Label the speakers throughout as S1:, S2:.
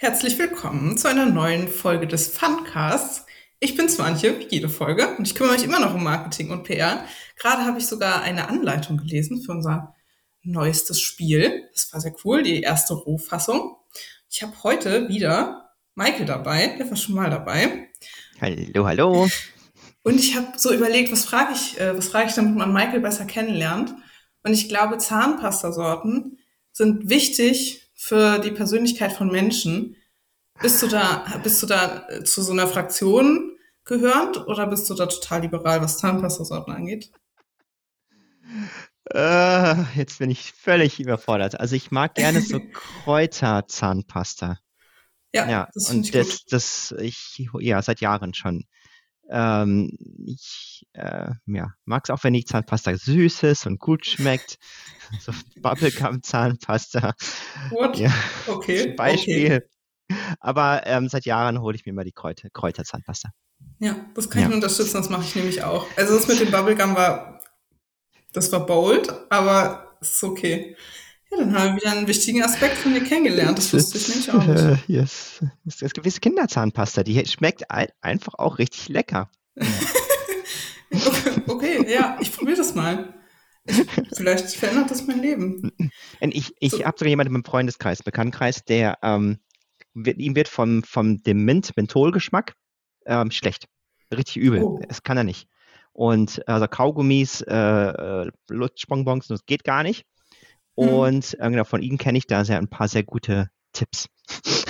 S1: Herzlich willkommen zu einer neuen Folge des Funcasts. Ich bin Swantje, wie jede Folge, und ich kümmere mich immer noch um Marketing und PR. Gerade habe ich sogar eine Anleitung gelesen für unser neuestes Spiel. Das war sehr cool, die erste Rohfassung. Ich habe heute wieder Michael dabei, der war schon mal dabei.
S2: Hallo, hallo.
S1: Und ich habe so überlegt, was frage ich, äh, was frage ich, damit man Michael besser kennenlernt. Und ich glaube, Zahnpastasorten sind wichtig für die Persönlichkeit von Menschen. Bist du da, bist du da äh, zu so einer Fraktion gehörend oder bist du da total liberal, was Zahnpastasorten angeht?
S2: Äh, jetzt bin ich völlig überfordert. Also ich mag gerne so Kräuterzahnpasta.
S1: Ja,
S2: Ja,
S1: das
S2: und
S1: ich
S2: das, das, ich, ja, seit Jahren schon. Ähm, ich äh, ja, mag es auch, wenn die Zahnpasta süß ist und gut schmeckt. So Bubblegum-Zahnpasta. Ja,
S1: Okay, okay.
S2: Beispiel. Aber ähm, seit Jahren hole ich mir immer die Kräuter, Kräuterzahnpasta.
S1: Ja, das kann ich
S2: Ja.
S1: nur unterstützen, das mache ich nämlich auch. Also das mit dem Bubblegum war, das war bold, aber es ist okay. Ja, dann haben wir wieder einen wichtigen Aspekt von dir kennengelernt. Das wusste ich nämlich auch nicht.
S2: Äh, yes. Es gibt gewisse Kinderzahnpasta, die schmeckt ein- einfach auch richtig lecker.
S1: Okay, okay, ja, ich probiere das mal. Ich, vielleicht verändert das mein Leben.
S2: Ich ich
S1: So.
S2: habe sogar jemanden im Freundeskreis, Bekanntenkreis, der ähm, wird, ihm wird vom, vom dem Mint, Mentholgeschmack ähm, schlecht. Richtig übel.
S1: Oh.
S2: Das kann er nicht. Und also Kaugummis, äh, äh, Lutschbonbons, das geht gar nicht.
S1: Hm.
S2: Und äh, genau, von ihm kenne ich da sehr, ein paar sehr gute Tipps.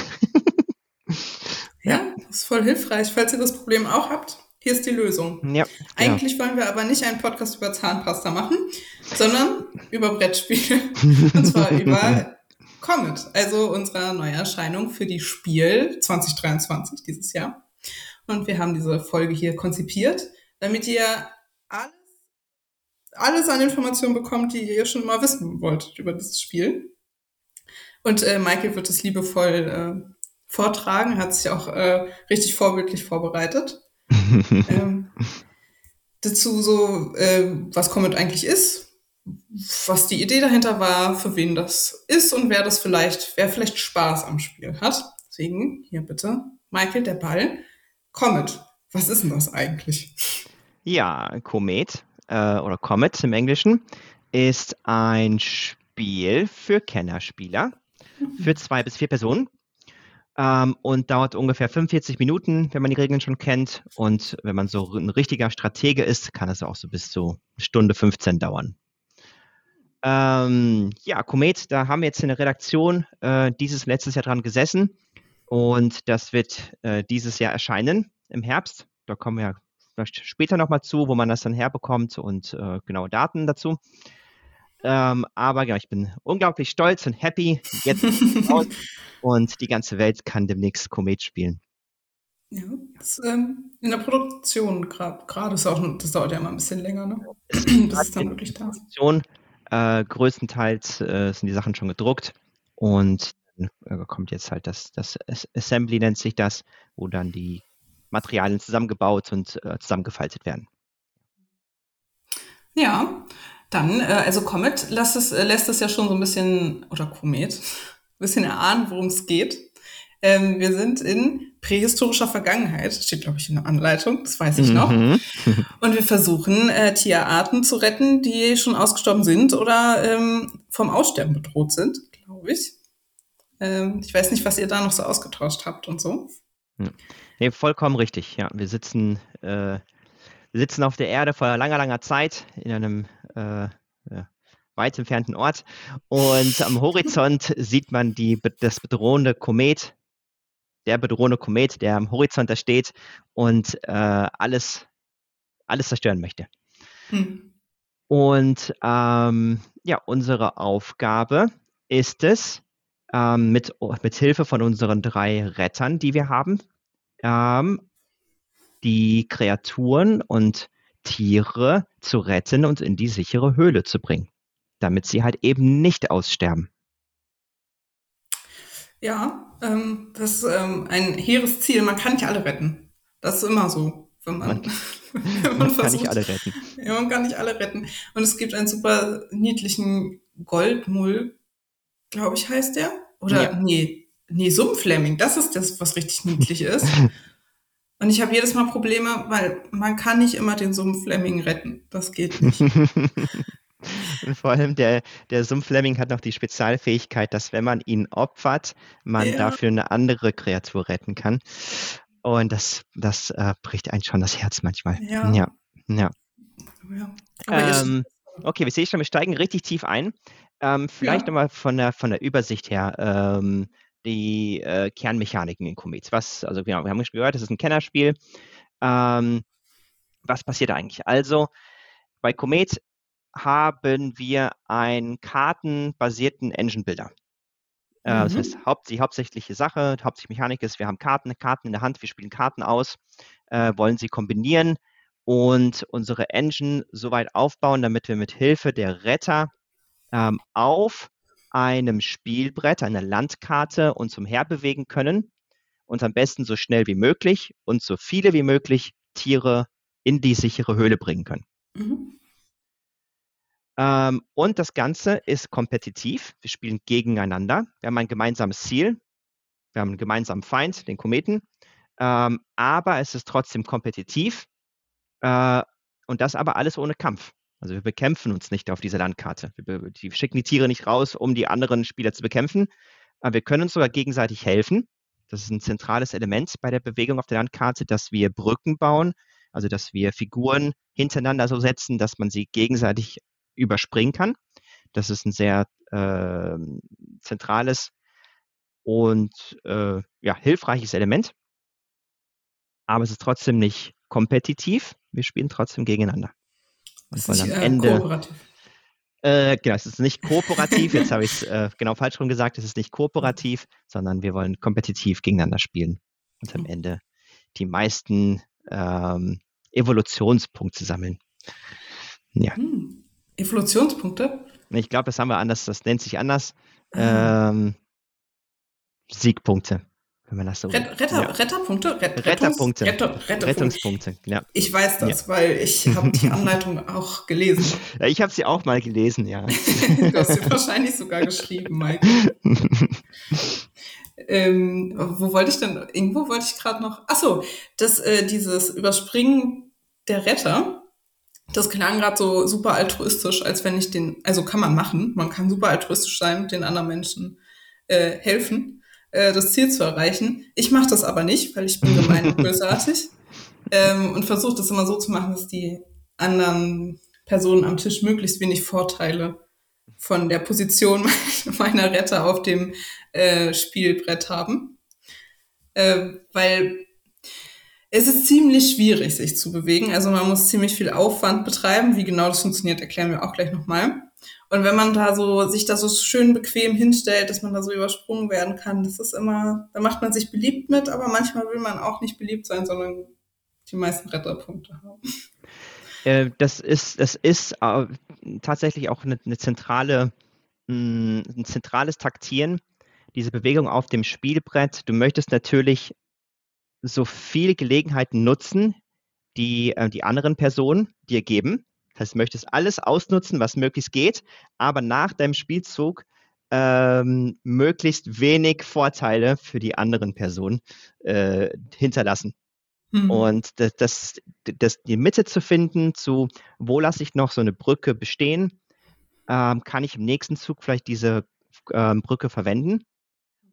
S1: Ja, das ist voll hilfreich. Falls ihr das Problem auch habt, hier ist die Lösung.
S2: Ja, genau.
S1: Eigentlich wollen wir aber nicht einen Podcast über Zahnpasta machen, sondern über Brettspiele. Und zwar über Comet, also unsere Neuerscheinung für die Spiel 2023 dieses Jahr. Und wir haben diese Folge hier konzipiert, damit ihr alles, alles an Informationen bekommt, die ihr schon immer wissen wollt über dieses Spiel. Und äh, Michael wird es liebevoll äh, vortragen, hat sich auch äh, richtig vorbildlich vorbereitet ähm, dazu so, äh, was Comet eigentlich ist, was die Idee dahinter war, für wen das ist und wer das vielleicht, wer vielleicht Spaß am Spiel hat. Deswegen hier bitte, Michael, der Ball. Comet, was ist denn das eigentlich?
S2: Ja, Komet äh, oder Comet im Englischen ist ein Spiel für Kennerspieler für zwei bis vier Personen ähm, und dauert ungefähr 45 Minuten, wenn man die Regeln schon kennt. Und wenn man so ein richtiger Stratege ist, kann es auch so bis zu eine Stunde 15 dauern. Ähm, ja, Komet, da haben wir jetzt in der Redaktion äh, dieses letztes Jahr dran gesessen und das wird äh, dieses Jahr erscheinen im Herbst. Da kommen wir vielleicht später nochmal zu, wo man das dann herbekommt und äh, genaue Daten dazu. Ähm, aber ja, ich bin unglaublich stolz und happy. Jetzt und die ganze Welt kann demnächst Komet spielen.
S1: ja, das, ähm, in der Produktion gerade ist auch, das dauert ja immer ein bisschen länger, ne? Bis es dann wirklich da.
S2: Produktion. Äh, größtenteils äh, sind die Sachen schon gedruckt und dann äh, kommt jetzt halt das, das As- Assembly nennt sich das, wo dann die Materialien zusammengebaut und äh, zusammengefaltet werden.
S1: Ja, dann, äh, also Comet lässt es, äh, lässt es ja schon so ein bisschen, oder Komet, ein bisschen erahnen, worum es geht. Ähm, wir sind in prähistorischer Vergangenheit, steht, glaube ich, in der Anleitung, das weiß ich noch.
S2: Mhm.
S1: Und wir versuchen, äh, Tierarten zu retten, die schon ausgestorben sind oder ähm, vom Aussterben bedroht sind, glaube ich. Ähm, ich weiß nicht, was ihr da noch so ausgetauscht habt und so.
S2: Nee, vollkommen richtig. Ja, wir sitzen, äh, wir sitzen auf der Erde vor langer, langer Zeit in einem äh, ja, weit entfernten Ort und am Horizont sieht man die, das bedrohende Komet, der bedrohende Komet, der am Horizont da steht und äh, alles, alles zerstören möchte.
S1: Hm.
S2: Und ähm, ja, unsere Aufgabe ist es, ähm, mit, mit Hilfe von unseren drei Rettern, die wir haben, ähm, die Kreaturen und Tiere zu retten und in die sichere Höhle zu bringen, damit sie halt eben nicht aussterben.
S1: Ja, ähm, das ist ähm, ein hehres Ziel. Man kann nicht alle retten. Das ist immer so, wenn man,
S2: Man-
S1: wenn man,
S2: Man kann
S1: versucht.
S2: nicht alle retten.
S1: Ja, man kann nicht alle retten. Und es gibt einen super niedlichen Goldmull, glaube ich, heißt der. Oder
S2: Ja.
S1: nee, nee, Sumpflemming, das ist das, was richtig niedlich ist. Und ich habe jedes Mal Probleme, weil man kann nicht immer den Sumpflemming retten. Das geht nicht.
S2: Und vor allem der, der Sumpflemming hat noch die Spezialfähigkeit, dass wenn man ihn opfert, man ja. dafür eine andere Kreatur retten kann. Und das, das äh, bricht einen schon das Herz manchmal. Ja. ja. ja. ja. Ähm, okay, wir sehen schon, wir steigen richtig tief ein. Ähm, vielleicht ja. nochmal von der, von der Übersicht her. Ähm, die äh, Kernmechaniken in Komet. Was, also genau, wir haben gehört, das ist ein Kennerspiel. Ähm, was passiert eigentlich? Also bei Komet haben wir einen kartenbasierten Engine Builder. Äh, mhm. Das heißt, Haupt, die hauptsächliche Sache, die hauptsächliche Mechanik ist, wir haben Karten, Karten in der Hand, wir spielen Karten aus, äh, wollen sie kombinieren und unsere Engine so weit aufbauen, damit wir mit Hilfe der Retter ähm, auf einem Spielbrett, einer Landkarte uns umherbewegen können und am besten so schnell wie möglich und so viele wie möglich Tiere in die sichere Höhle bringen können. Mhm. Ähm, und das Ganze ist kompetitiv. Wir spielen gegeneinander. Wir haben ein gemeinsames Ziel. Wir haben einen gemeinsamen Feind, den Kometen. Ähm, aber es ist trotzdem kompetitiv. Äh, und das aber alles ohne Kampf. Also wir bekämpfen uns nicht auf dieser Landkarte. Wir, die schicken die Tiere nicht raus, um die anderen Spieler zu bekämpfen. Aber wir können uns sogar gegenseitig helfen. Das ist ein zentrales Element bei der Bewegung auf der Landkarte, dass wir Brücken bauen, also dass wir Figuren hintereinander so setzen, dass man sie gegenseitig überspringen kann. Das ist ein sehr äh, zentrales und äh, ja, hilfreiches Element. Aber es ist trotzdem nicht kompetitiv. Wir spielen trotzdem gegeneinander.
S1: Und weil am äh, Ende. Kooperativ.
S2: Äh, genau, es ist nicht kooperativ, jetzt habe ich es äh, genau falsch rum gesagt, es ist nicht kooperativ, sondern wir wollen kompetitiv gegeneinander spielen und am mhm. Ende die meisten ähm, Evolutionspunkte sammeln.
S1: Ja. Hm. Evolutionspunkte?
S2: Ich glaube, das haben wir anders, das nennt sich anders. Ah. Ähm, Siegpunkte, wenn man das so
S1: Ret Retter, ja. Retterpunkte?
S2: Ret Retterpunkte.
S1: Retter
S2: Rettungspunkte, ja.
S1: Ich weiß das, ja. weil ich habe die Anleitung auch gelesen.
S2: Ja, ich habe sie auch mal gelesen, ja.
S1: du hast sie wahrscheinlich sogar geschrieben, Mike. ähm, wo wollte ich denn, irgendwo wollte ich gerade noch, achso, das, äh, dieses Überspringen der Retter, das klang gerade so super altruistisch, als wenn ich den, also kann man machen, man kann super altruistisch sein, den anderen Menschen äh, helfen, äh, das Ziel zu erreichen. Ich mache das aber nicht, weil ich bin gemein und bösartig ähm, und versuche das immer so zu machen, dass die anderen Personen am Tisch möglichst wenig Vorteile von der Position meiner Retter auf dem äh, Spielbrett haben. Äh, weil es ist ziemlich schwierig, sich zu bewegen. Also man muss ziemlich viel Aufwand betreiben. Wie genau das funktioniert, erklären wir auch gleich nochmal. Und wenn man da so, sich da so schön bequem hinstellt, dass man da so übersprungen werden kann, das ist immer, da macht man sich beliebt mit, aber manchmal will man auch nicht beliebt sein, sondern die meisten Retterpunkte haben.
S2: Äh, das ist, das ist äh, tatsächlich auch eine, eine zentrale, mh, hm, ein zentrales Taktieren, diese Bewegung auf dem Spielbrett. Du möchtest natürlich so viel Gelegenheiten nutzen, die äh, die anderen Personen dir geben. Das heißt, du möchtest alles ausnutzen, was möglichst geht, aber nach deinem Spielzug ähm, möglichst wenig Vorteile für die anderen Personen äh, hinterlassen. Mhm. Und das, das, das, die Mitte zu finden, zu wo lasse ich noch so eine Brücke bestehen, ähm, kann ich im nächsten Zug vielleicht diese ähm, Brücke verwenden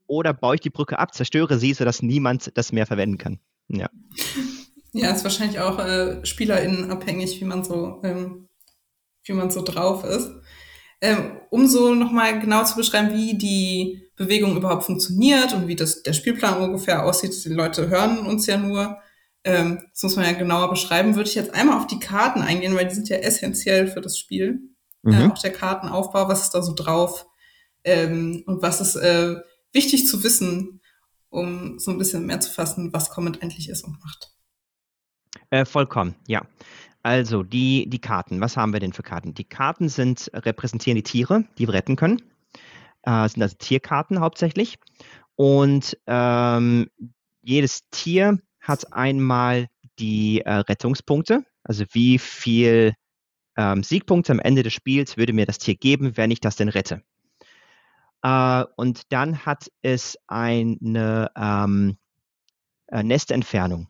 S2: oder baue ich die Brücke ab, zerstöre sie, sodass niemand das mehr verwenden kann. Ja.
S1: Ja, ist wahrscheinlich auch äh, SpielerInnen abhängig, wie man so, ähm, wie man so drauf ist. Ähm, um so nochmal genau zu beschreiben, wie die Bewegung überhaupt funktioniert und wie das, der Spielplan ungefähr aussieht. Die Leute hören uns ja nur. Ähm, das muss man ja genauer beschreiben. Würde ich jetzt einmal auf die Karten eingehen, weil die sind ja essentiell für das Spiel. Mhm. Äh, auch der Kartenaufbau, was ist da so drauf? Ähm, und was ist, äh, wichtig zu wissen, um so ein bisschen mehr zu fassen, was Comment eigentlich ist und macht.
S2: Äh, vollkommen, ja. Also die, die Karten, was haben wir denn für Karten? Die Karten sind, repräsentieren die Tiere, die wir retten können. Äh, sind also Tierkarten hauptsächlich. Und ähm, jedes Tier hat einmal die äh, Rettungspunkte, also wie viel ähm, Siegpunkte am Ende des Spiels würde mir das Tier geben, wenn ich das denn rette. Äh, und dann hat es eine ähm, äh, Nestentfernung.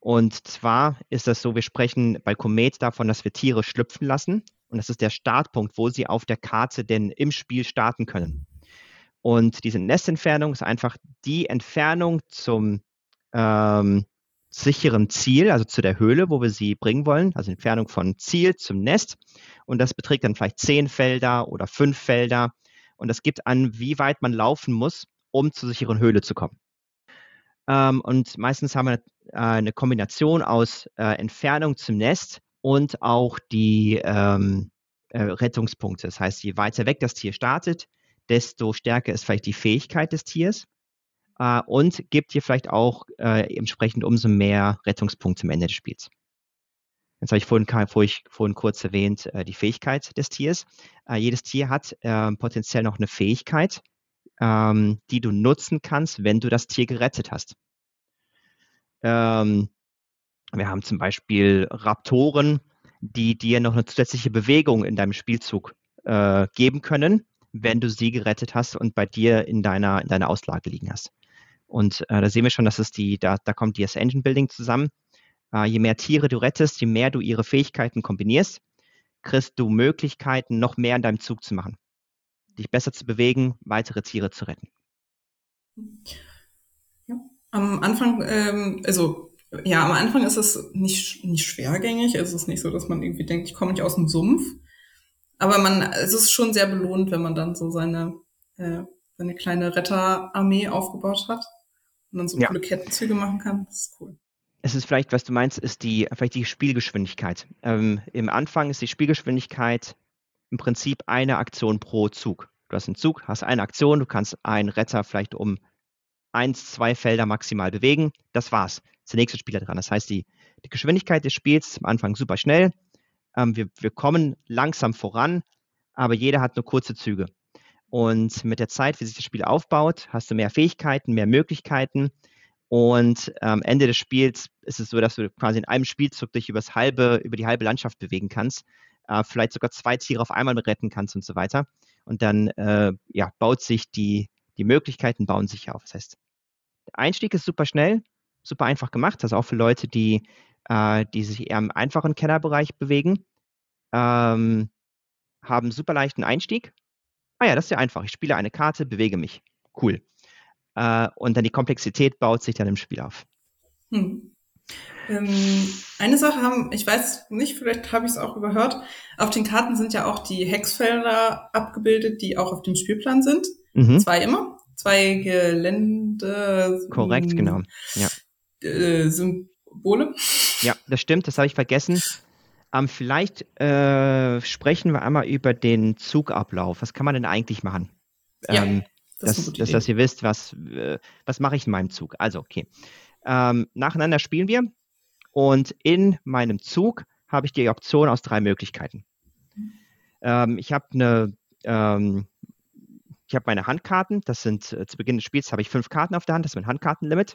S2: Und zwar ist das so, wir sprechen bei Komet davon, dass wir Tiere schlüpfen lassen. Und das ist der Startpunkt, wo sie auf der Karte denn im Spiel starten können. Und diese Nestentfernung ist einfach die Entfernung zum ähm, sicheren Ziel, also zu der Höhle, wo wir sie bringen wollen, also Entfernung von Ziel zum Nest. Und das beträgt dann vielleicht zehn Felder oder fünf Felder. Und das gibt an, wie weit man laufen muss, um zur sicheren Höhle zu kommen. Ähm, und meistens haben wir äh, eine Kombination aus äh, Entfernung zum Nest und auch die ähm, äh, Rettungspunkte. Das heißt, je weiter weg das Tier startet, desto stärker ist vielleicht die Fähigkeit des Tiers äh, und gibt dir vielleicht auch äh, entsprechend umso mehr Rettungspunkte am Ende des Spiels. Jetzt habe ich vorhin, vorhin, vorhin kurz erwähnt, äh, die Fähigkeit des Tiers. Jedes Tier hat äh, potenziell noch eine Fähigkeit, ähm, die du nutzen kannst, wenn du das Tier gerettet hast. Ähm, wir haben zum Beispiel Raptoren, die dir noch eine zusätzliche Bewegung in deinem Spielzug äh, geben können, wenn du sie gerettet hast und bei dir in deiner, in deiner Auslage liegen hast. Und äh, da sehen wir schon, dass es die, da, da kommt das Engine Building zusammen. Äh, je mehr Tiere du rettest, je mehr du ihre Fähigkeiten kombinierst, kriegst du Möglichkeiten, noch mehr in deinem Zug zu machen. Dich besser zu bewegen, weitere Tiere zu retten.
S1: Ja. Am Anfang, ähm, also ja, am Anfang ist es nicht, nicht schwergängig. Es ist nicht so, dass man irgendwie denkt, ich komme nicht aus dem Sumpf. Aber man, es ist schon sehr belohnt, wenn man dann so seine, äh, seine kleine Retterarmee aufgebaut hat und dann so ja. coole Kettenzüge machen kann. Das ist cool.
S2: Es ist vielleicht, was du meinst, ist die, vielleicht die Spielgeschwindigkeit. Ähm, Im Anfang ist die Spielgeschwindigkeit im Prinzip eine Aktion pro Zug. Du hast einen Zug, hast eine Aktion, du kannst einen Retter vielleicht um eins, zwei Felder maximal bewegen. Das war's. Ist der nächste Spieler dran. Das heißt, die, die Geschwindigkeit des Spiels ist am Anfang super schnell. Ähm, wir, wir kommen langsam voran, aber jeder hat nur kurze Züge. Und mit der Zeit, wie sich das Spiel aufbaut, hast du mehr Fähigkeiten, mehr Möglichkeiten. Und am Ende des Spiels ist es so, dass du quasi in einem Spielzug dich übers halbe, über die halbe Landschaft bewegen kannst, äh, vielleicht sogar zwei Tiere auf einmal retten kannst und so weiter. Und dann äh, ja, baut sich die, die Möglichkeiten bauen sich auf. Das heißt, der Einstieg ist super schnell, super einfach gemacht. Das ist auch für Leute, die, äh, die sich eher im einfachen Kennerbereich bewegen, ähm, haben super leichten Einstieg ah ja, das ist ja einfach. Ich spiele eine Karte, bewege mich. Cool. Äh, und dann die Komplexität baut sich dann im Spiel auf. Hm.
S1: Ähm, eine Sache haben, ich weiß nicht, vielleicht habe ich es auch überhört, auf den Karten sind ja auch die Hexfelder abgebildet, die auch auf dem Spielplan sind. Mhm. Zwei immer. Zwei Gelände.
S2: Korrekt, genau. Ja.
S1: Äh, Symbole.
S2: Ja, das stimmt, das habe ich vergessen. Ähm, vielleicht äh, sprechen wir einmal über den Zugablauf. Was kann man denn eigentlich machen? Ja, ähm, das dass, dass, dass, ihr wisst, was, äh, was mache ich in meinem Zug. Also, okay. Ähm, nacheinander spielen wir und in meinem Zug habe ich die Option aus drei Möglichkeiten. Ähm, ich habe eine, ähm, ich habe meine Handkarten. Das sind äh, zu Beginn des Spiels habe ich fünf Karten auf der Hand. Das ist mein Handkartenlimit.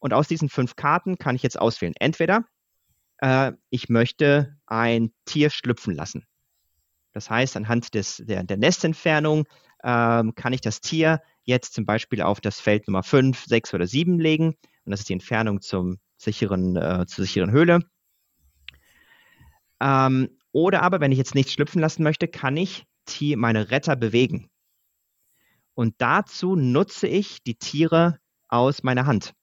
S2: Und aus diesen fünf Karten kann ich jetzt auswählen. Entweder äh, ich möchte ein Tier schlüpfen lassen. Das heißt, anhand des, der, der Nestentfernung ähm, kann ich das Tier jetzt zum Beispiel auf das Feld Nummer 5, 6 oder 7 legen. Und das ist die Entfernung zum sicheren, äh, zur sicheren Höhle. Ähm, oder aber, wenn ich jetzt nichts schlüpfen lassen möchte, kann ich Tier, meine Retter bewegen. Und dazu nutze ich die Tiere aus meiner Hand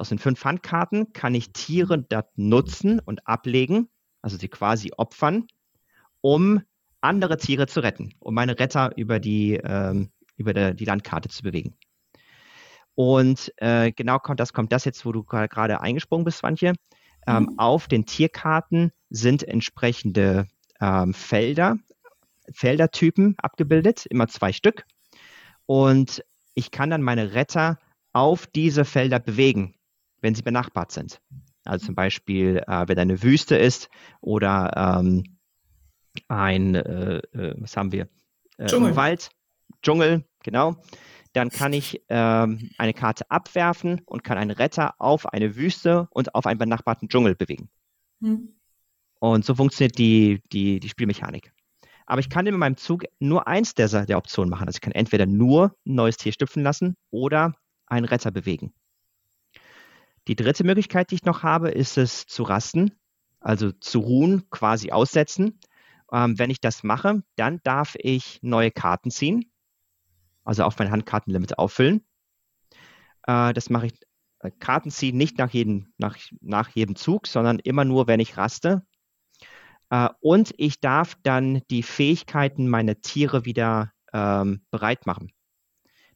S2: aus den fünf Handkarten kann ich Tiere dort nutzen und ablegen, also sie quasi opfern, um andere Tiere zu retten, um meine Retter über die, ähm, über der, die Landkarte zu bewegen. Und äh, genau kommt das, kommt das jetzt, wo du gerade eingesprungen bist, Swantje. Ähm, mhm. Auf den Tierkarten sind entsprechende ähm, Felder, Feldertypen abgebildet, immer zwei Stück. Und ich kann dann meine Retter auf diese Felder bewegen wenn sie benachbart sind. Also zum Beispiel, äh, wenn eine Wüste ist oder ähm, ein, äh, äh, was haben wir? Äh, Dschungel. Wald, Dschungel, genau. Dann kann ich ähm, eine Karte abwerfen und kann einen Retter auf eine Wüste und auf einen benachbarten Dschungel bewegen. Hm. Und so funktioniert die, die, die Spielmechanik. Aber ich kann in meinem Zug nur eins der, der Optionen machen. Also ich kann entweder nur ein neues Tier schlüpfen lassen oder einen Retter bewegen. Die dritte Möglichkeit, die ich noch habe, ist es zu rasten, also zu ruhen, quasi aussetzen. Ähm, wenn ich das mache, dann darf ich neue Karten ziehen, also auf mein Handkartenlimit auffüllen. Äh, das mache ich, äh, Karten ziehen nicht nach jedem, nach, nach jedem Zug, sondern immer nur, wenn ich raste. Äh, und ich darf dann die Fähigkeiten meiner Tiere wieder ähm, bereit machen.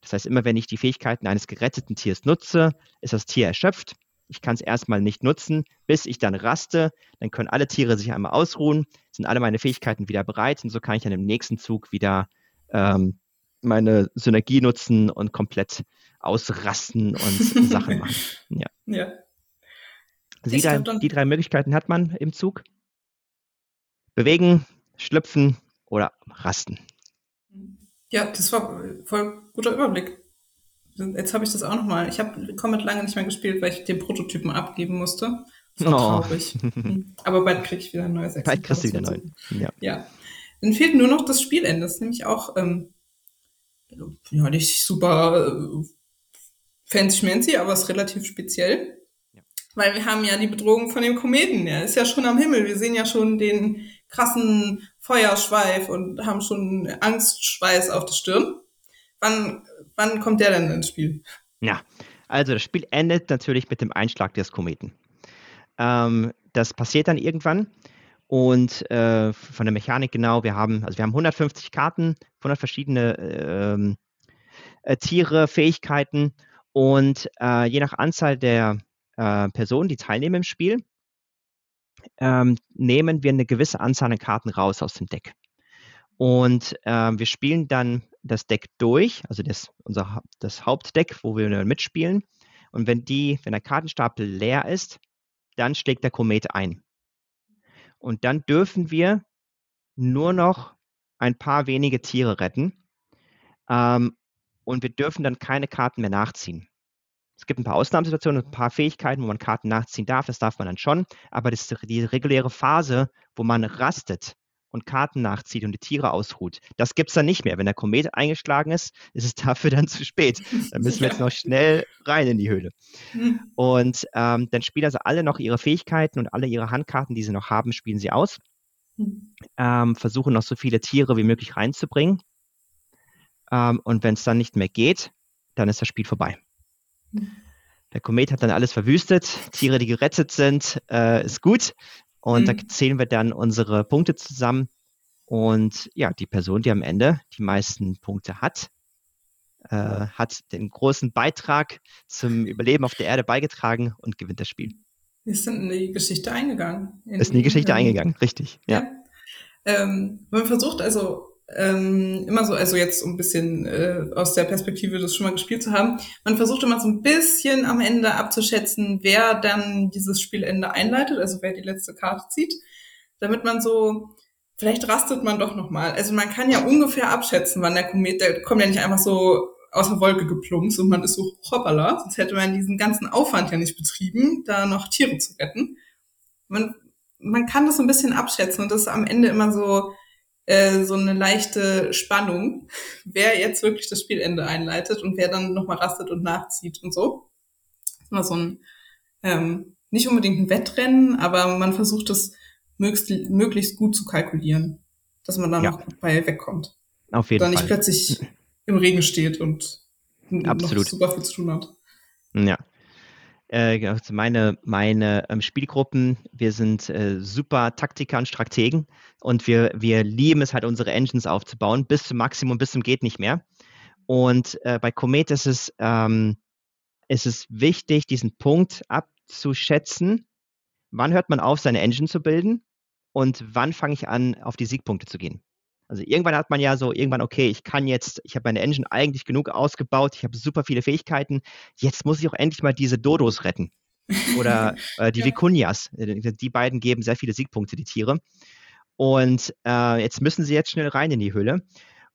S2: Das heißt, immer wenn ich die Fähigkeiten eines geretteten Tiers nutze, ist das Tier erschöpft. Ich kann es erstmal nicht nutzen, bis ich dann raste. Dann können alle Tiere sich einmal ausruhen, sind alle meine Fähigkeiten wieder bereit und so kann ich dann im nächsten Zug wieder ähm, meine Synergie nutzen und komplett ausrasten und Sachen machen. Ja. ja. Die, drei, die drei Möglichkeiten hat man im Zug. Bewegen, schlüpfen oder rasten.
S1: Ja, das war voll guter Überblick. Jetzt habe ich das auch nochmal. Ich habe Comet lange nicht mehr gespielt, weil ich den Prototypen abgeben musste. Das war oh. traurig. Aber bald kriege ich wieder ein neues
S2: Exemplar. Bald kriegst du wieder neu. Ja.
S1: ja. Dann fehlt nur noch das Spielende. Das ist nämlich auch ähm, ja, nicht super äh, fancy-schmancy, aber es ist relativ speziell. Ja. Weil wir haben ja die Bedrohung von dem Kometen. Der ist ja schon am Himmel. Wir sehen ja schon den krassen Feuerschweif und haben schon Angstschweiß auf der Stirn. Wann, wann kommt der denn ins Spiel?
S2: Ja, also das Spiel endet natürlich mit dem Einschlag des Kometen. Ähm, das passiert dann irgendwann und äh, von der Mechanik genau, wir haben, also wir haben 150 Karten, 100 verschiedene ähm, äh, Tiere, Fähigkeiten und äh, je nach Anzahl der äh, Personen, die teilnehmen im Spiel, ähm, nehmen wir eine gewisse Anzahl an Karten raus aus dem Deck. Und äh, wir spielen dann das Deck durch, also das, unser, das Hauptdeck, wo wir mitspielen. Und wenn die, wenn der Kartenstapel leer ist, dann schlägt der Komet ein. Und dann dürfen wir nur noch ein paar wenige Tiere retten. Ähm, und wir dürfen dann keine Karten mehr nachziehen. Es gibt ein paar Ausnahmesituationen, ein paar Fähigkeiten, wo man Karten nachziehen darf. Das darf man dann schon. Aber das die reguläre Phase, wo man rastet und Karten nachzieht und die Tiere ausruht. Das gibt es dann nicht mehr. Wenn der Komet eingeschlagen ist, ist es dafür dann zu spät. Dann müssen wir jetzt noch schnell rein in die Höhle. Und ähm, dann spielen also alle noch ihre Fähigkeiten und alle ihre Handkarten, die sie noch haben, spielen sie aus. Hm. Ähm, versuchen noch so viele Tiere wie möglich reinzubringen. Ähm, und wenn es dann nicht mehr geht, dann ist das Spiel vorbei. Der Komet hat dann alles verwüstet. Tiere, die gerettet sind, äh, ist gut. Und mhm. da zählen wir dann unsere Punkte zusammen. Und ja, die Person, die am Ende die meisten Punkte hat, äh, hat den großen Beitrag zum Überleben auf der Erde beigetragen und gewinnt das Spiel.
S1: Ist in die Geschichte eingegangen.
S2: ist in die Geschichte eingegangen, richtig. Ja. ja.
S1: Ähm, man versucht also ähm, immer so, also jetzt um ein bisschen äh, aus der Perspektive das schon mal gespielt zu haben, man versucht immer so ein bisschen am Ende abzuschätzen, wer dann dieses Spielende einleitet, also wer die letzte Karte zieht, damit man so, vielleicht rastet man doch nochmal. Also man kann ja ungefähr abschätzen, wann der Komet, der kommt ja nicht einfach so aus der Wolke geplumpt und man ist so hoppala, sonst hätte man diesen ganzen Aufwand ja nicht betrieben, da noch Tiere zu retten. Man, man kann das so ein bisschen abschätzen und das ist am Ende immer so, äh, so eine leichte Spannung, wer jetzt wirklich das Spielende einleitet und wer dann nochmal rastet und nachzieht und so. Immer so ein, ähm, nicht unbedingt ein Wettrennen, aber man versucht es möglichst, möglichst gut zu kalkulieren, dass man dann ja. noch bei wegkommt.
S2: Auf jeden Fall.
S1: Dann nicht plötzlich im Regen steht und Absolut. noch super viel zu tun hat.
S2: Ja. Äh, also meine, meine ähm, Spielgruppen, wir sind äh, super Taktiker und Strategen und wir, wir lieben es halt, unsere Engines aufzubauen, bis zum Maximum, bis zum geht nicht mehr. Und äh, bei Comet ist es, ähm, ist es wichtig, diesen Punkt abzuschätzen. Wann hört man auf, seine Engine zu bilden und wann fange ich an, auf die Siegpunkte zu gehen? Also irgendwann hat man ja so, irgendwann, okay, ich kann jetzt, ich habe meine Engine eigentlich genug ausgebaut, ich habe super viele Fähigkeiten, jetzt muss ich auch endlich mal diese Dodos retten. Oder äh, die ja. Vikunjas. Äh, die beiden geben sehr viele Siegpunkte, die Tiere. Und äh, jetzt müssen sie jetzt schnell rein in die Höhle.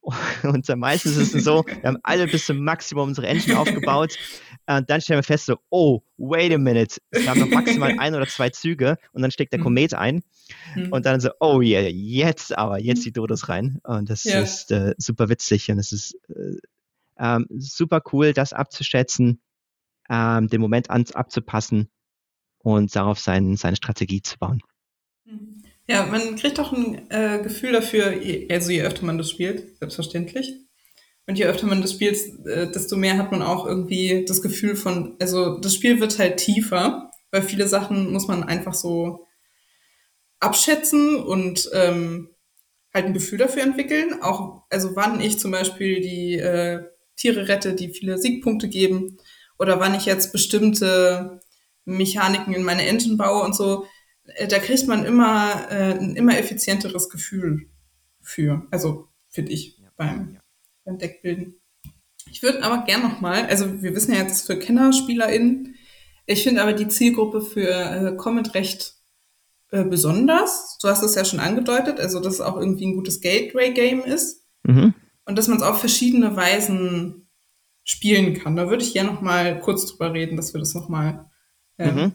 S2: Und meistens ist es so, wir haben alle bis zum Maximum unsere Engine aufgebaut. Und dann stellen wir fest, so, oh, wait a minute, es haben noch maximal ein oder zwei Züge und dann steckt der Komet ein. Mhm. Und dann so, oh yeah, jetzt aber, jetzt die Dodos rein. Und das ja. ist äh, super witzig und es ist äh, ähm, super cool, das abzuschätzen, ähm, den Moment an, abzupassen und darauf sein, seine Strategie zu bauen.
S1: Ja, man kriegt auch ein äh, Gefühl dafür, also je öfter man das spielt, selbstverständlich. Und je öfter man das spielt, äh, desto mehr hat man auch irgendwie das Gefühl von, also das Spiel wird halt tiefer, weil viele Sachen muss man einfach so abschätzen und ähm, halt ein Gefühl dafür entwickeln. Auch, also wann ich zum Beispiel die äh, Tiere rette, die viele Siegpunkte geben, oder wann ich jetzt bestimmte Mechaniken in meine Engine baue und so, äh, da kriegt man immer äh, ein immer effizienteres Gefühl für. Also finde ich ja. beim, beim Deckbilden. Ich würde aber gern nochmal, also wir wissen ja jetzt für KennerspielerInnen, ich finde aber die Zielgruppe für äh, Comet recht äh, besonders. Du hast es ja schon angedeutet, also dass es auch irgendwie ein gutes Gateway-Game ist. Mhm. Und dass man es auf verschiedene Weisen spielen kann. Da würde ich gerne noch mal kurz drüber reden, dass wir das noch mal
S2: ähm, mhm.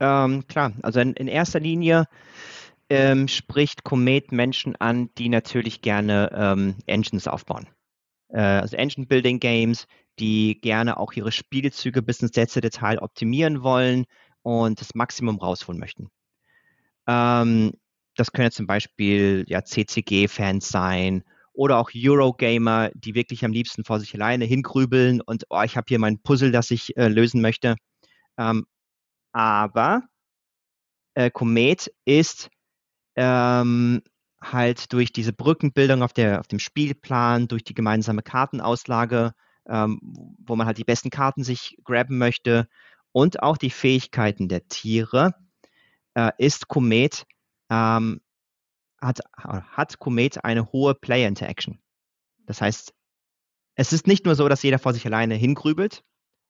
S2: ähm, klar, also in, in erster Linie ähm, spricht Comet Menschen an, die natürlich gerne ähm, Engines aufbauen. Äh, also Engine Building Games, die gerne auch ihre Spielzüge bis ins letzte Detail optimieren wollen und das Maximum rausholen möchten. Ähm, das können zum Beispiel ja, CCG-Fans sein oder auch Eurogamer, die wirklich am liebsten vor sich alleine hingrübeln und oh, ich habe hier mein Puzzle, das ich äh, lösen möchte. Ähm, aber äh, Komet ist ähm, halt durch diese Brückenbildung auf, der, auf dem Spielplan, durch die gemeinsame Kartenauslage, ähm, wo man halt die besten Karten sich grabben möchte und auch die Fähigkeiten der Tiere, äh, ist Komet ähm, hat, hat Komet eine hohe Player Interaction. Das heißt, es ist nicht nur so, dass jeder vor sich alleine hingrübelt,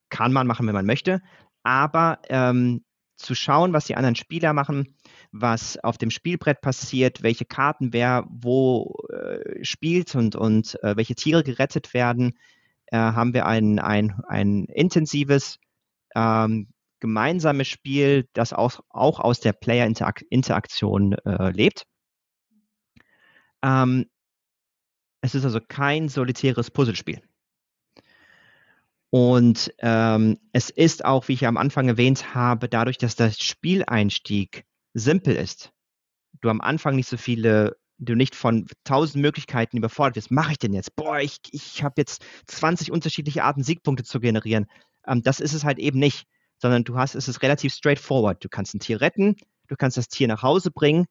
S2: kann man machen, wenn man möchte, aber ähm, zu schauen, was die anderen Spieler machen, was auf dem Spielbrett passiert, welche Karten wer wo äh, spielt und, und äh, welche Tiere gerettet werden, äh, haben wir ein, ein, ein intensives ähm, gemeinsames Spiel, das auch, auch aus der Player-Interaktion äh, lebt. Ähm, es ist also kein solitäres Puzzlespiel. Und ähm, es ist auch, wie ich am Anfang erwähnt habe, dadurch, dass der Spieleinstieg simpel ist, du am Anfang nicht so viele, du nicht von tausend Möglichkeiten überfordert wirst. Mache ich denn jetzt? Boah, ich, ich habe jetzt 20 unterschiedliche Arten, Siegpunkte zu generieren. Ähm, das ist es halt eben nicht, sondern du hast, es ist relativ straightforward. Du kannst ein Tier retten, du kannst das Tier nach Hause bringen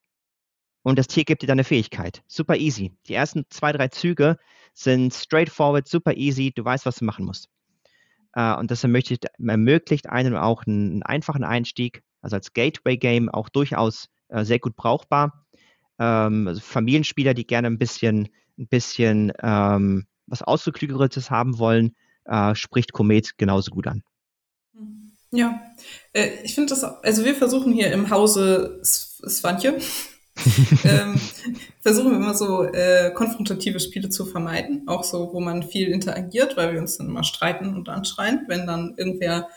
S2: und das Tier gibt dir dann eine Fähigkeit. Super easy. Die ersten zwei, drei Züge sind straightforward, super easy. Du weißt, was du machen musst. Äh, und das ermöglicht, ermöglicht einem auch einen einfachen Einstieg, also als Gateway-Game auch durchaus äh, sehr gut brauchbar. Ähm, also Familienspieler, die gerne ein bisschen, ein bisschen ähm, was Ausgeklügeltes haben wollen, äh, spricht Komet genauso gut an.
S1: Ja, äh, ich finde das, also wir versuchen hier im Hause Svantje, ähm, versuchen wir immer so äh, konfrontative Spiele zu vermeiden, auch so, wo man viel interagiert, weil wir uns dann immer streiten und anschreien, wenn dann irgendwer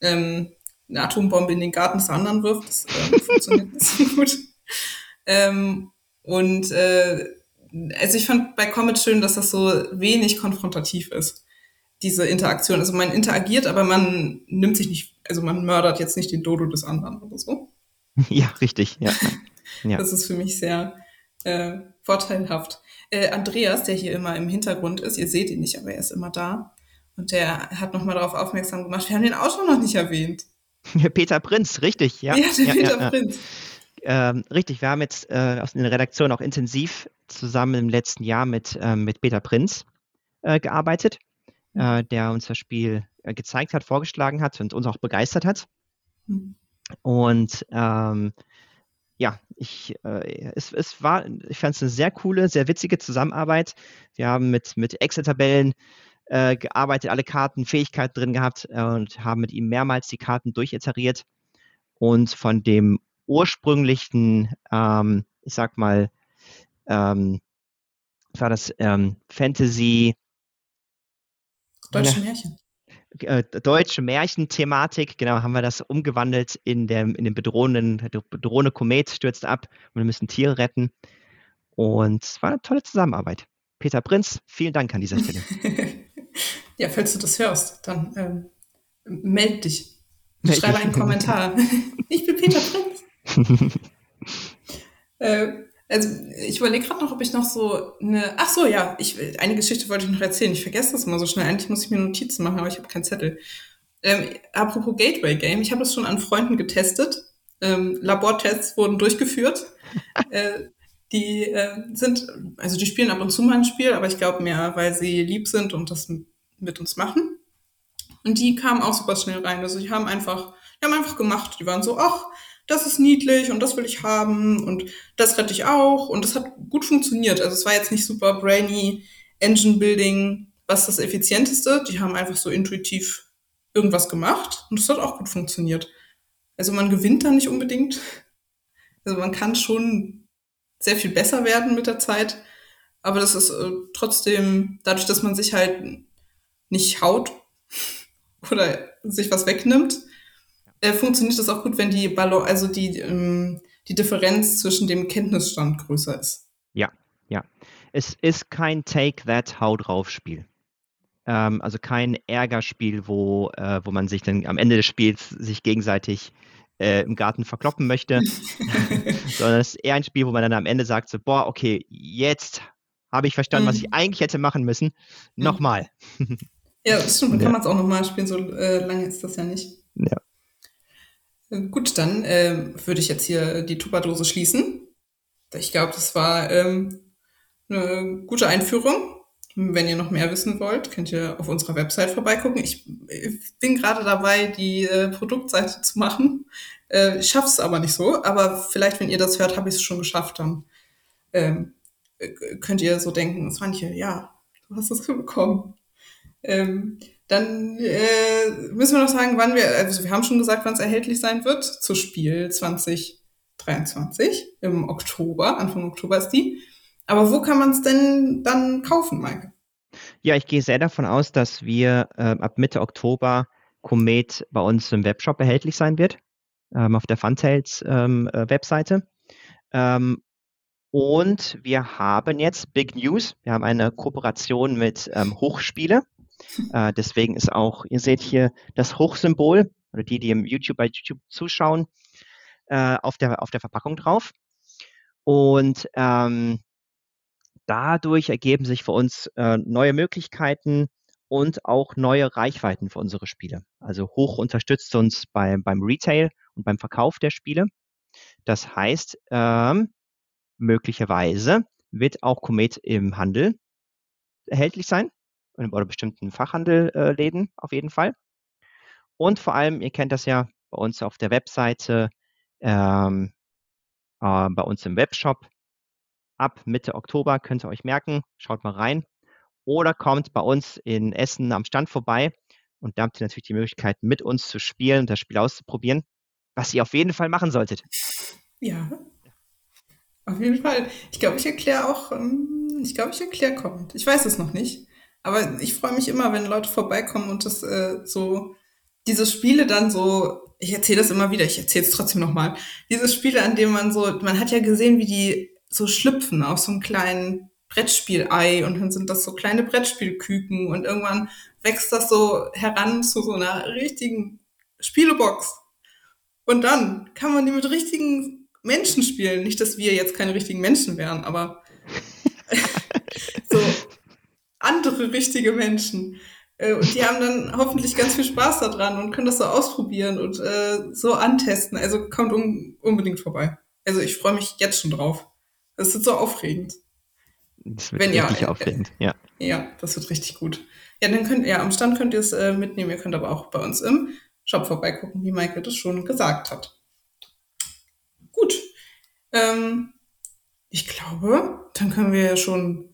S1: ähm, eine Atombombe in den Garten des anderen wirft. Das äh, funktioniert nicht so gut. Ähm, und äh, also ich fand bei Comet schön, dass das so wenig konfrontativ ist, diese Interaktion. Also man interagiert, aber man nimmt sich nicht, also man mördert jetzt nicht den Dodo des anderen oder so.
S2: Ja, richtig, ja.
S1: Ja. Das ist für mich sehr äh, vorteilhaft. Äh, Andreas, der hier immer im Hintergrund ist, ihr seht ihn nicht, aber er ist immer da. Und der hat nochmal darauf aufmerksam gemacht, wir haben den Autor noch nicht erwähnt.
S2: Peter Prinz, richtig, ja.
S1: Ja, der
S2: ja,
S1: Peter ja, Prinz.
S2: Ähm, richtig, wir haben jetzt äh, in der Redaktion auch intensiv zusammen im letzten Jahr mit, ähm, mit Peter Prinz äh, gearbeitet, mhm. äh, der uns das Spiel äh, gezeigt hat, vorgeschlagen hat und uns auch begeistert hat. Mhm. Und ähm, ja, ich, äh, es, es war, ich fand es eine sehr coole, sehr witzige Zusammenarbeit. Wir haben mit, mit Excel-Tabellen äh, gearbeitet, alle Karten, Fähigkeiten drin gehabt äh, und haben mit ihm mehrmals die Karten durchiteriert. Und von dem ursprünglichen, ähm, ich sag mal, ähm, war das ähm, Fantasy.
S1: Deutsche Märchen.
S2: Äh, deutsche Märchenthematik, genau, haben wir das umgewandelt in, der, in den bedrohenden, der bedrohende Komet stürzt ab und wir müssen Tiere retten. Und es war eine tolle Zusammenarbeit. Peter Prinz, vielen Dank an dieser Stelle.
S1: ja, falls du das hörst, dann ähm, meld dich. Meld Schreibe dich. einen Kommentar. ich bin Peter Prinz. äh, also ich überlege gerade noch, ob ich noch so eine. Ach so, ja, ich, eine Geschichte wollte ich noch erzählen. Ich vergesse das immer so schnell. Eigentlich muss ich mir Notizen machen, aber ich habe keinen Zettel. Ähm, apropos Gateway Game, ich habe das schon an Freunden getestet. Ähm, Labortests wurden durchgeführt. äh, die äh, sind, also die spielen ab und zu mal ein Spiel, aber ich glaube mehr, weil sie lieb sind und das mit uns machen. Und die kamen auch super schnell rein. Also die haben einfach, die haben einfach gemacht. Die waren so, ach, das ist niedlich und das will ich haben und das rette ich auch. Und das hat gut funktioniert. Also es war jetzt nicht super brainy Engine Building, was das effizienteste. Die haben einfach so intuitiv irgendwas gemacht und das hat auch gut funktioniert. Also man gewinnt da nicht unbedingt. Also man kann schon sehr viel besser werden mit der Zeit. Aber das ist äh, trotzdem, dadurch, dass man sich halt nicht haut oder sich was wegnimmt, äh, funktioniert das auch gut, wenn die Ballon, also die, ähm, die Differenz zwischen dem Kenntnisstand größer ist.
S2: Ja, ja. Es ist kein Take That Hau drauf Spiel. Ähm, also kein Ärgerspiel, wo, äh, wo man sich dann am Ende des Spiels sich gegenseitig äh, im Garten verkloppen möchte, sondern es ist eher ein Spiel, wo man dann am Ende sagt, so, boah, okay, jetzt habe ich verstanden, mhm. was ich eigentlich hätte machen müssen. Mhm. Nochmal.
S1: ja, das stimmt, dann kann man es auch nochmal spielen, so äh, lange ist das ja nicht.
S2: Ja.
S1: Gut, dann äh, würde ich jetzt hier die Tupperdose schließen. Ich glaube, das war ähm, eine gute Einführung. Wenn ihr noch mehr wissen wollt, könnt ihr auf unserer Website vorbeigucken. Ich, ich bin gerade dabei, die äh, Produktseite zu machen. Äh, ich schaffe es aber nicht so. Aber vielleicht, wenn ihr das hört, habe ich es schon geschafft. Dann ähm, könnt ihr so denken, Swantje, ja, du hast es hinbekommen. Ähm, dann äh, müssen wir noch sagen, wann wir, also wir haben schon gesagt, wann es erhältlich sein wird zu Spiel 2023 im Oktober, Anfang Oktober ist die. Aber wo kann man es denn dann kaufen, Maike?
S2: Ja, ich gehe sehr davon aus, dass wir äh, ab Mitte Oktober Komet bei uns im Webshop erhältlich sein wird, ähm, auf der Funtails ähm, äh, Webseite. Ähm, und wir haben jetzt Big News. Wir haben eine Kooperation mit ähm, Hochspiele. Äh, deswegen ist auch, ihr seht hier das Hochsymbol, oder die, die im YouTube bei YouTube zuschauen, äh, auf, der, auf der Verpackung drauf. Und ähm, dadurch ergeben sich für uns äh, neue Möglichkeiten und auch neue Reichweiten für unsere Spiele. Also Hoch unterstützt uns bei, beim Retail und beim Verkauf der Spiele. Das heißt, ähm, möglicherweise wird auch Komet im Handel erhältlich sein oder bestimmten Fachhandelläden äh, auf jeden Fall. Und vor allem, ihr kennt das ja bei uns auf der Webseite, ähm, äh, bei uns im Webshop. Ab Mitte Oktober könnt ihr euch merken, schaut mal rein. Oder kommt bei uns in Essen am Stand vorbei und da habt ihr natürlich die Möglichkeit, mit uns zu spielen und das Spiel auszuprobieren, was ihr auf jeden Fall machen solltet.
S1: Ja, auf jeden Fall. Ich glaube, ich erkläre auch, ähm, ich glaube, ich erkläre kommt. Ich weiß es noch nicht. Aber ich freue mich immer, wenn Leute vorbeikommen und das äh, so, diese Spiele dann so, ich erzähle das immer wieder, ich erzähle es trotzdem nochmal, diese Spiele, an denen man so, man hat ja gesehen, wie die so schlüpfen auf so einem kleinen Brettspielei und dann sind das so kleine Brettspielküken und irgendwann wächst das so heran zu so einer richtigen Spielebox. Und dann kann man die mit richtigen Menschen spielen. Nicht, dass wir jetzt keine richtigen Menschen wären, aber so andere richtige Menschen. Äh, und die haben dann hoffentlich ganz viel Spaß daran und können das so ausprobieren und äh, so antesten. Also kommt um, unbedingt vorbei. Also ich freue mich jetzt schon drauf. Das wird so aufregend.
S2: Das wird Wenn, richtig ja, äh, aufregend, ja.
S1: Ja, das wird richtig gut. Ja, dann könnt ihr, ja, am Stand könnt ihr es äh, mitnehmen. Ihr könnt aber auch bei uns im Shop vorbeigucken, wie Michael das schon gesagt hat. Gut. Ähm, ich glaube, dann können wir ja schon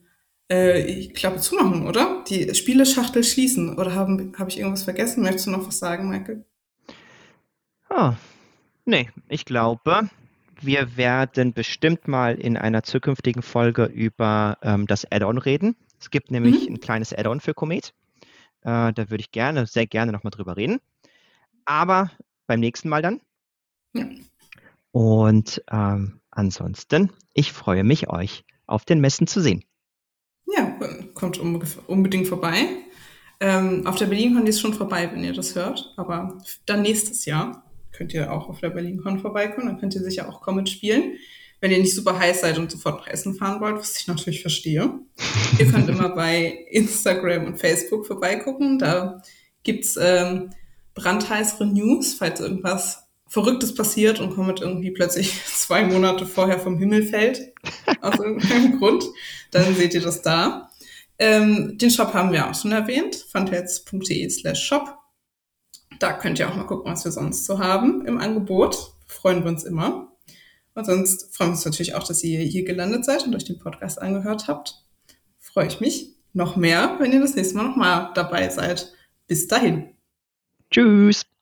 S1: äh, glaube, zumachen, oder? Die Spieleschachtel schließen. Oder habe hab ich irgendwas vergessen? Möchtest du noch was sagen, Michael?
S2: Oh, nee, ich glaube, wir werden bestimmt mal in einer zukünftigen Folge über ähm, das Add-on reden. Es gibt nämlich mhm. ein kleines Add-on für Komet. Äh, da würde ich gerne, sehr gerne nochmal drüber reden. Aber beim nächsten Mal dann. Ja. Und ähm, ansonsten, ich freue mich, euch auf den Messen zu sehen.
S1: Kommt unbedingt vorbei. Ähm, auf der BerlinCon ist schon vorbei, wenn ihr das hört. Aber dann nächstes Jahr könnt ihr auch auf der BerlinCon vorbeikommen. Dann könnt ihr sicher auch Comet spielen. Wenn ihr nicht super heiß seid und sofort nach Essen fahren wollt, was ich natürlich verstehe. ihr könnt immer bei Instagram und Facebook vorbeigucken. Da gibt's ähm, brandheißere News, falls irgendwas Verrücktes passiert und Comet irgendwie plötzlich zwei Monate vorher vom Himmel fällt. aus irgendeinem Grund. Dann seht ihr das da. Ähm, den Shop haben wir auch schon erwähnt. funtails.de slash shop. Da könnt ihr auch mal gucken, was wir sonst so haben im Angebot. Freuen wir uns immer. Und sonst freuen wir uns natürlich auch, dass ihr hier gelandet seid und euch den Podcast angehört habt. Freue ich mich noch mehr, wenn ihr das nächste Mal nochmal dabei seid. Bis dahin.
S2: Tschüss.